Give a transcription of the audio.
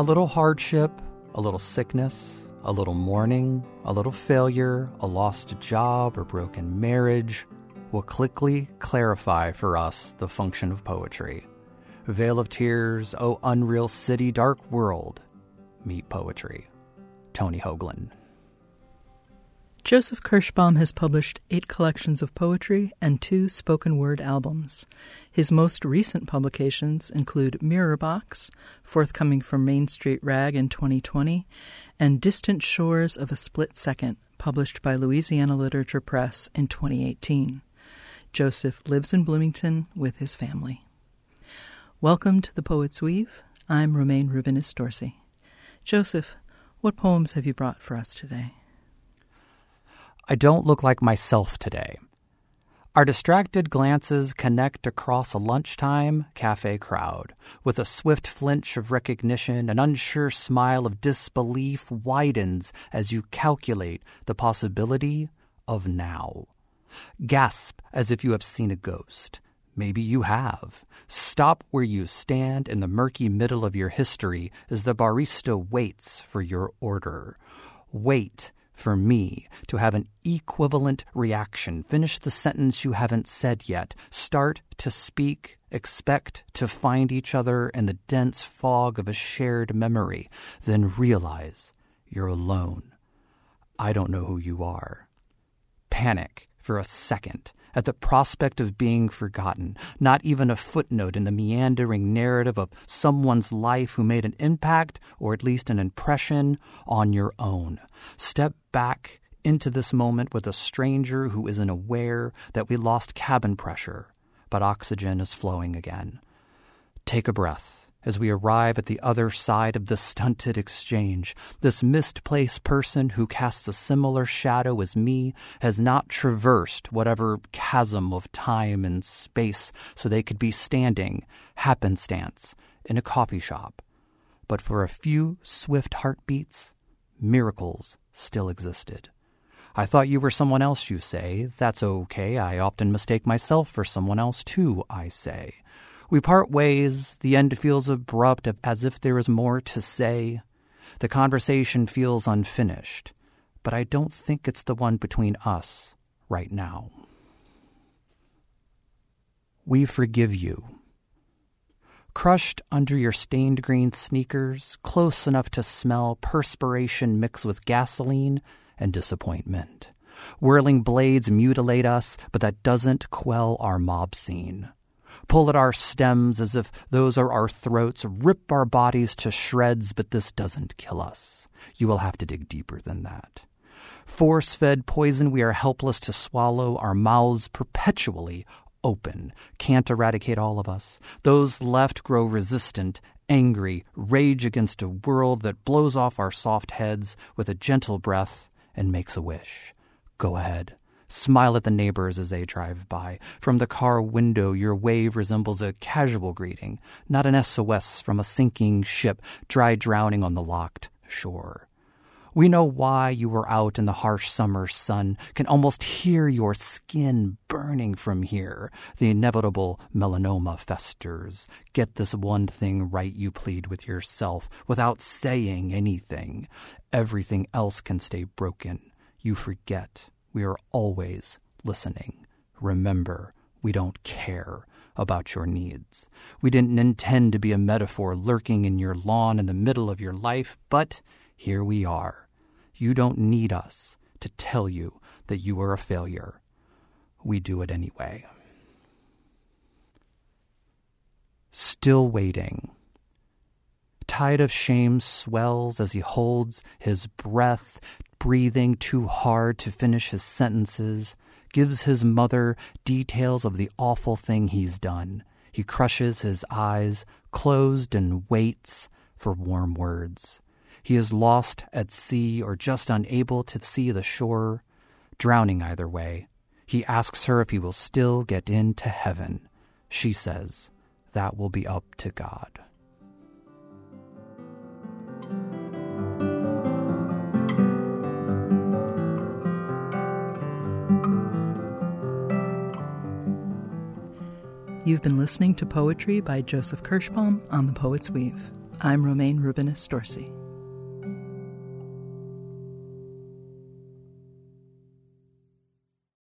A little hardship, a little sickness, a little mourning, a little failure, a lost job, or broken marriage will quickly clarify for us the function of poetry. Vale of Tears, O Unreal City, Dark World, meet poetry. Tony Hoagland. Joseph Kerschbaum has published eight collections of poetry and two spoken word albums. His most recent publications include Mirror Box, forthcoming from Main Street Rag in 2020, and Distant Shores of a Split Second, published by Louisiana Literature Press in 2018. Joseph lives in Bloomington with his family. Welcome to the Poet's Weave. I'm Romayne Rubinas Dorsey. Joseph, what poems have you brought for us today? I don't look like myself today. Our distracted glances connect across a lunchtime cafe crowd. With a swift flinch of recognition, an unsure smile of disbelief widens as you calculate the possibility of now. Gasp as if you have seen a ghost. Maybe you have. Stop where you stand in the murky middle of your history as the barista waits for your order. Wait for me to have an equivalent reaction. Finish the sentence you haven't said yet. Start to speak. Expect to find each other in the dense fog of a shared memory. Then realize you're alone. I don't know who you are. Panic for a second at the prospect of being forgotten, not even a footnote in the meandering narrative of someone's life who made an impact or at least an impression on your own. Step back into this moment with a stranger who isn't aware that we lost cabin pressure, but oxygen is flowing again. Take a breath as we arrive at the other side of the stunted exchange. This misplaced person who casts a similar shadow as me has not traversed whatever chasm of time and space so they could be standing, happenstance, in a coffee shop. But for a few swift heartbeats, miracles still existed. I thought you were someone else, you say. That's okay. I often mistake myself for someone else, too, I say. We part ways. The end feels abrupt, as if there is more to say. The conversation feels unfinished, but I don't think it's the one between us right now. We forgive you. Crushed under your stained green sneakers, close enough to smell perspiration mixed with gasoline and disappointment. Whirling blades mutilate us, but that doesn't quell our mob scene pull at our stems as if those are our throats, rip our bodies to shreds, but this doesn't kill us. You will have to dig deeper than that. Force fed poison we are helpless to swallow, our mouths perpetually open, can't eradicate all of us. Those left grow resistant, angry, rage against a world that blows off our soft heads with a gentle breath and makes a wish. Go ahead. Smile at the neighbors as they drive by. From the car window, your wave resembles a casual greeting, not an SOS from a sinking ship, dry drowning on the locked shore. We know why you were out in the harsh summer sun, can almost hear your skin burning from here. The inevitable melanoma festers. Get this one thing right, you plead with yourself, without saying anything. Everything else can stay broken. You forget. We are always listening. Remember, we don't care about your needs. We didn't intend to be a metaphor lurking in your lawn in the middle of your life, but here we are. You don't need us to tell you that you are a failure. We do it anyway. Still waiting. Tide of shame swells as he holds his breath, breathing too hard to finish his sentences, gives his mother details of the awful thing he's done. He crushes his eyes, closed, and waits for warm words. He is lost at sea or just unable to see the shore, drowning either way. He asks her if he will still get into heaven. She says, That will be up to God. You've been listening to poetry by Joseph Kerschbaum on The Poet's Weave. I'm Romayne Rubinas Dorsey.